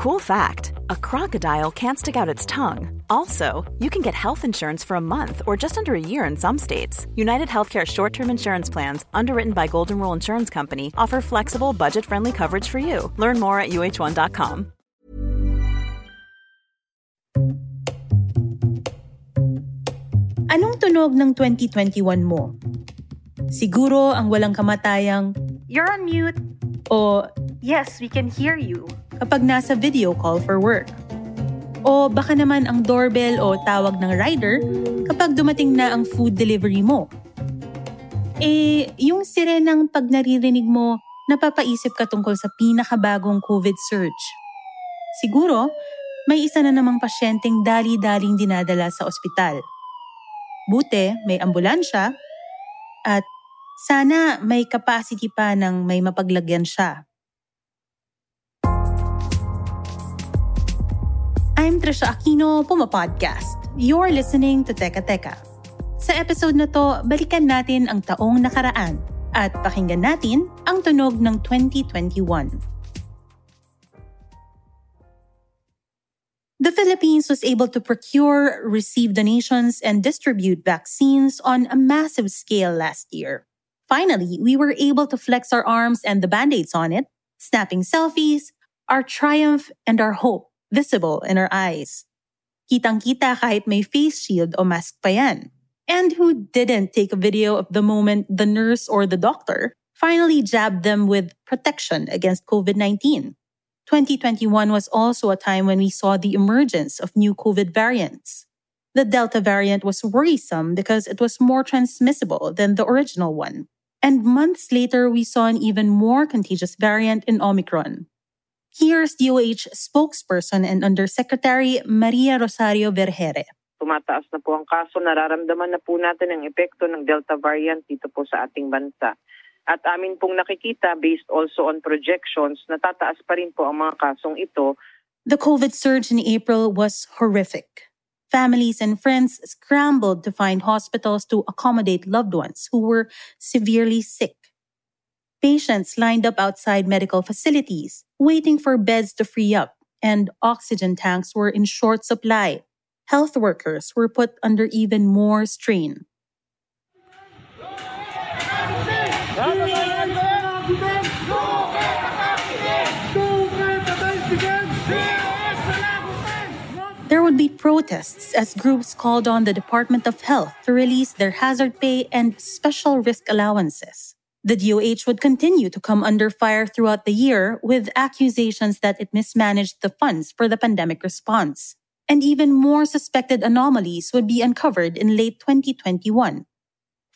Cool fact a crocodile can't stick out its tongue. Also, you can get health insurance for a month or just under a year in some states. United Healthcare short term insurance plans, underwritten by Golden Rule Insurance Company, offer flexible, budget friendly coverage for you. Learn more at uh1.com. Anong tunog ng 2021 mo? Siguro ang walang kamatayang, You're on mute! O, Yes, we can hear you! Kapag nasa video call for work. O baka naman ang doorbell o tawag ng rider kapag dumating na ang food delivery mo. Eh, yung sirenang pag naririnig mo, napapaisip ka tungkol sa pinakabagong COVID surge. Siguro, may isa na namang pasyenteng dali-daling dinadala sa ospital. Buti, may ambulansya at sana may capacity pa ng may mapaglagyan siya. I'm Trisha Aquino, Puma Podcast. You're listening to Teka Teka. Sa episode na to, balikan natin ang taong nakaraan at pakinggan natin ang tunog ng 2021. The Philippines was able to procure, receive donations, and distribute vaccines on a massive scale last year. Finally, we were able to flex our arms and the band-aids on it, snapping selfies, our triumph and our hope visible in our eyes. Kitang-kita kahit may face shield o mask pa yan. And who didn't take a video of the moment the nurse or the doctor finally jabbed them with protection against COVID-19? 2021 was also a time when we saw the emergence of new COVID variants. The Delta variant was worrisome because it was more transmissible than the original one. And months later, we saw an even more contagious variant in Omicron. Here's DOH spokesperson and Undersecretary Maria Rosario Vergeire. tumataas na po ang kaso, nararamdaman na po natin ang epekto ng Delta variant dito po sa ating bansa. At amin pong nakikita, based also on projections, natataas pa rin po ang mga kasong ito. The COVID surge in April was horrific. Families and friends scrambled to find hospitals to accommodate loved ones who were severely sick. Patients lined up outside medical facilities, waiting for beds to free up, and oxygen tanks were in short supply. Health workers were put under even more strain. There would be protests as groups called on the Department of Health to release their hazard pay and special risk allowances. The DOH would continue to come under fire throughout the year with accusations that it mismanaged the funds for the pandemic response. And even more suspected anomalies would be uncovered in late 2021.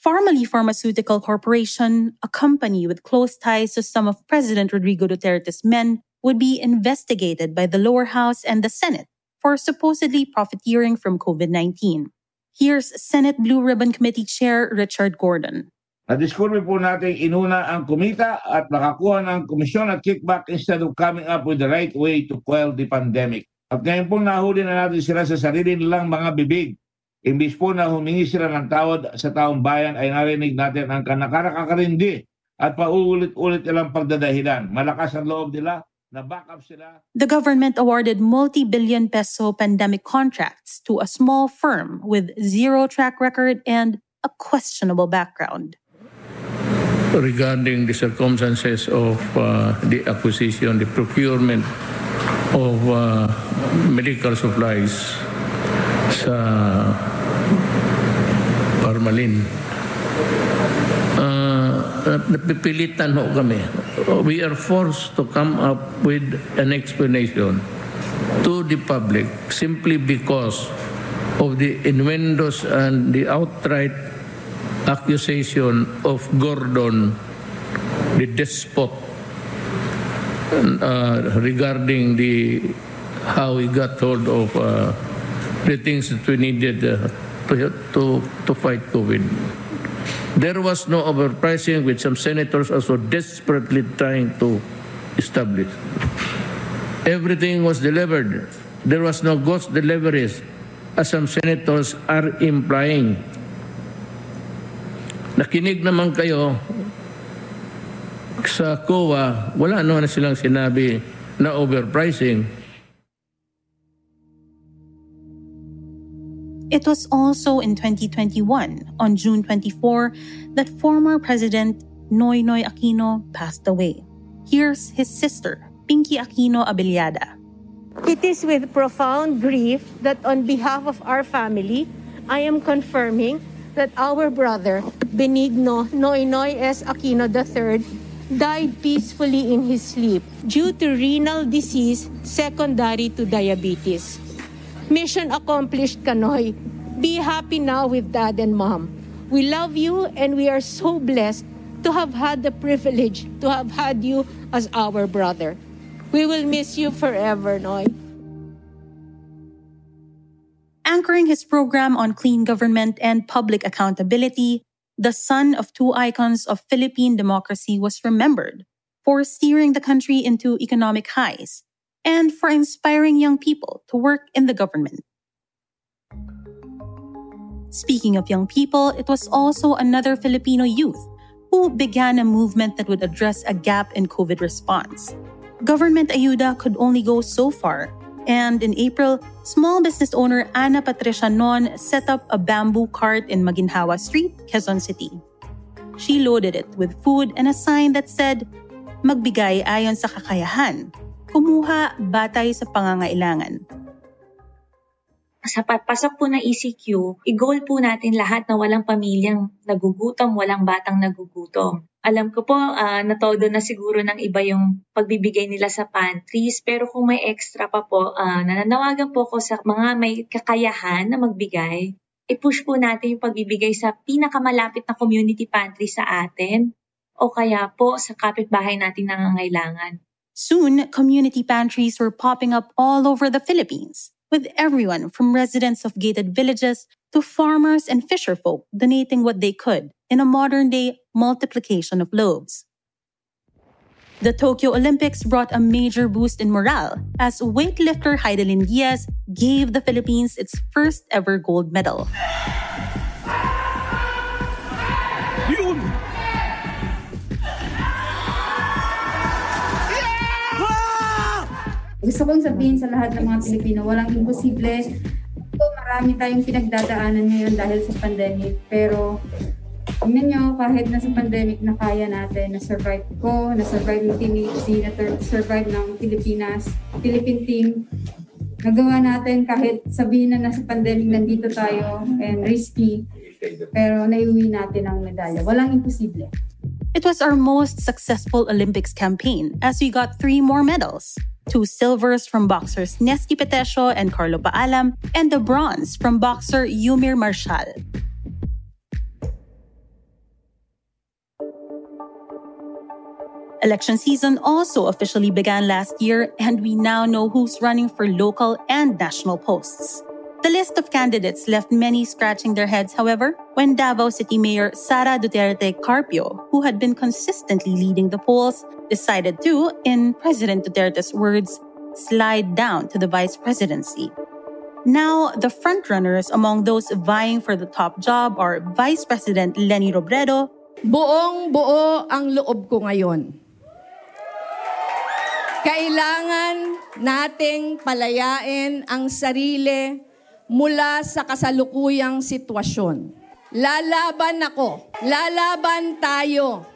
Pharmally Pharmaceutical Corporation, a company with close ties to some of President Rodrigo Duterte's men, would be investigated by the lower house and the Senate for supposedly profiteering from COVID 19. Here's Senate Blue Ribbon Committee Chair Richard Gordon. Na-discover po natin inuna ang kumita at nakakuha ng komisyon at kickback instead of coming up with the right way to quell the pandemic. At ngayon po nahuli na natin sila sa sarili nilang mga bibig. Imbis po na humingi sila ng tawad sa taong bayan ay narinig natin ang kanakakarindi at paulit-ulit nilang pagdadahilan. Malakas ang loob nila, na-back up sila. The government awarded multi billion peso pandemic contracts to a small firm with zero track record and a questionable background. Regarding the circumstances of uh, the acquisition, the procurement of uh, medical supplies sa Parmalin. Uh, napipilitan ho kami. We are forced to come up with an explanation to the public simply because of the innuendos and the outright accusation of Gordon, the despot, uh, regarding the how he got hold of uh, the things that we needed uh, to, to, to fight COVID. There was no overpricing, which some senators also desperately trying to establish. Everything was delivered. There was no ghost deliveries, as some senators are implying. nakinig naman kayo sa COA, wala naman silang sinabi na overpricing. It was also in 2021, on June 24, that former President Noy Noy Aquino passed away. Here's his sister, Pinky Aquino Abeliada. It is with profound grief that on behalf of our family, I am confirming that our brother, Benigno Noynoy S. Aquino III, died peacefully in his sleep due to renal disease secondary to diabetes. Mission accomplished, Kanoy. Be happy now with dad and mom. We love you and we are so blessed to have had the privilege to have had you as our brother. We will miss you forever, Noy. Anchoring his program on clean government and public accountability, the son of two icons of Philippine democracy was remembered for steering the country into economic highs and for inspiring young people to work in the government. Speaking of young people, it was also another Filipino youth who began a movement that would address a gap in COVID response. Government ayuda could only go so far, and in April, small business owner Ana Patricia Non set up a bamboo cart in Maginhawa Street, Quezon City. She loaded it with food and a sign that said, Magbigay ayon sa kakayahan, kumuha batay sa pangangailangan. Sa pagpasok po ng ECQ, i-goal po natin lahat na walang pamilyang nagugutom, walang batang nagugutom. Alam ko po, uh, natodo na siguro ng iba yung pagbibigay nila sa pantries, pero kung may extra pa po, uh, nananawagan po ko sa mga may kakayahan na magbigay, i-push po natin yung pagbibigay sa pinakamalapit na community pantry sa atin o kaya po sa kapitbahay natin nangangailangan. Soon, community pantries were popping up all over the Philippines. with everyone from residents of gated villages to farmers and fisherfolk donating what they could in a modern day multiplication of lobes. The Tokyo Olympics brought a major boost in morale as weightlifter Hidilyn Diaz gave the Philippines its first ever gold medal. Gusto kong sabihin sa lahat ng mga Pilipino, walang imposible. So, marami tayong pinagdadaanan ngayon dahil sa pandemic. Pero, tingnan nyo, kahit na sa pandemic na kaya natin, na-survive ko, na-survive ng Team HD, na-survive ng Pilipinas, Philippine team, nagawa natin kahit sabihin na nasa pandemic nandito tayo and risky, pero naiuwi natin ang medalya. Walang imposible. It was our most successful Olympics campaign as we got three more medals two silvers from boxers Nesty Petesio and Carlo Paalam, and the bronze from boxer Yumir Marshall. Election season also officially began last year, and we now know who's running for local and national posts. The list of candidates left many scratching their heads, however, when Davao City Mayor Sara Duterte Carpio, who had been consistently leading the polls, decided to, in President Duterte's words, slide down to the vice presidency. Now, the frontrunners among those vying for the top job are Vice President Leni Robredo. Buong buo ang loob ko ngayon. Kailangan nating palayain ang sarili mula sa kasalukuyang sitwasyon. Lalaban ako. Lalaban tayo.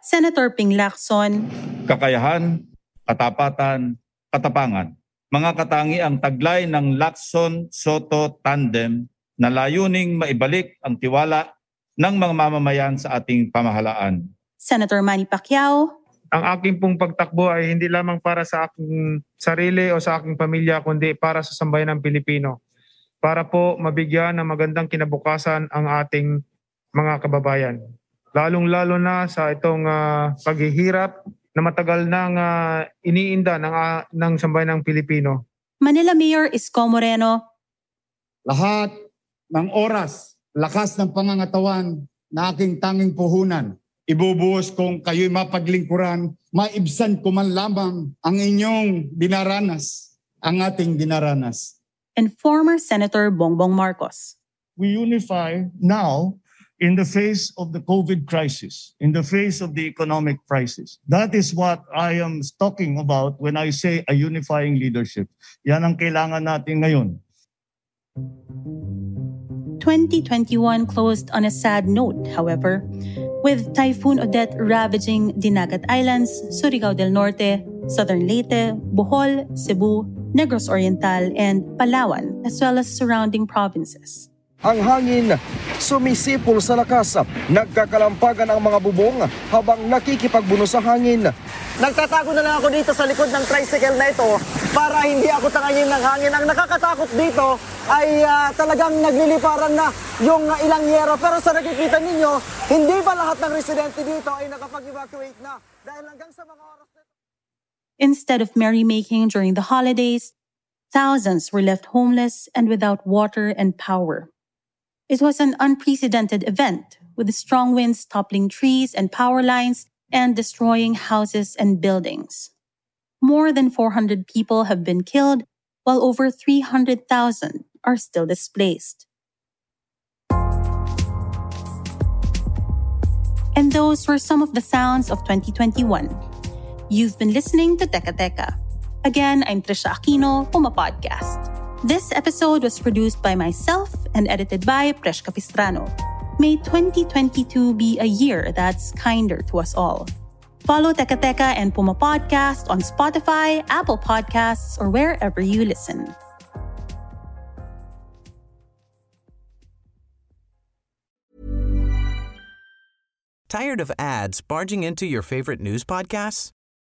Senator Ping Lacson. Kakayahan, katapatan, katapangan. Mga katangi ang taglay ng Lacson-Soto tandem na layuning maibalik ang tiwala ng mga mamamayan sa ating pamahalaan. Senator Manny Pacquiao ang aking pong pagtakbo ay hindi lamang para sa aking sarili o sa aking pamilya, kundi para sa sambayan ng Pilipino. Para po mabigyan ng magandang kinabukasan ang ating mga kababayan. Lalong-lalo na sa itong uh, paghihirap na matagal nang uh, iniinda ng, uh, ng sambayan ng Pilipino. Manila Mayor Isko Moreno. Lahat ng oras, lakas ng pangangatawan na aking tanging puhunan Ibubuhos kong kayo'y mapaglingkuran, maibsan ko man lamang ang inyong dinaranas, ang ating dinaranas. And former Senator Bongbong Marcos. We unify now in the face of the COVID crisis, in the face of the economic crisis. That is what I am talking about when I say a unifying leadership. Yan ang kailangan natin ngayon. 2021 closed on a sad note, however, with Typhoon Odette ravaging the Dinagat Islands, Surigao del Norte, Southern Leyte, Bohol, Cebu, Negros Oriental, and Palawan, as well as surrounding provinces. Ang hangin, sumisipol sa lakas, nagkakalampagan ang mga bubong habang nakikipagbuno sa hangin. Nagtatago na lang ako dito sa likod ng tricycle na ito para hindi ako tangayin ng hangin. Ang nakakatakot dito ay uh, talagang nagliliparan na yung uh, ilang yero. Pero sa nakikita ninyo, hindi ba lahat ng residente dito ay nakapag-evacuate na? Dahil hanggang sa mga oras na Instead of merrymaking during the holidays, thousands were left homeless and without water and power. It was an unprecedented event, with strong winds toppling trees and power lines and destroying houses and buildings. More than 400 people have been killed, while over 300,000 are still displaced. And those were some of the sounds of 2021. You've been listening to Teka Teka. Again, I'm Trisha Aquino, from a Podcast. This episode was produced by myself and edited by Presh Capistrano. May 2022 be a year that's kinder to us all. Follow Teka Teka and Puma Podcast on Spotify, Apple Podcasts, or wherever you listen. Tired of ads barging into your favorite news podcasts?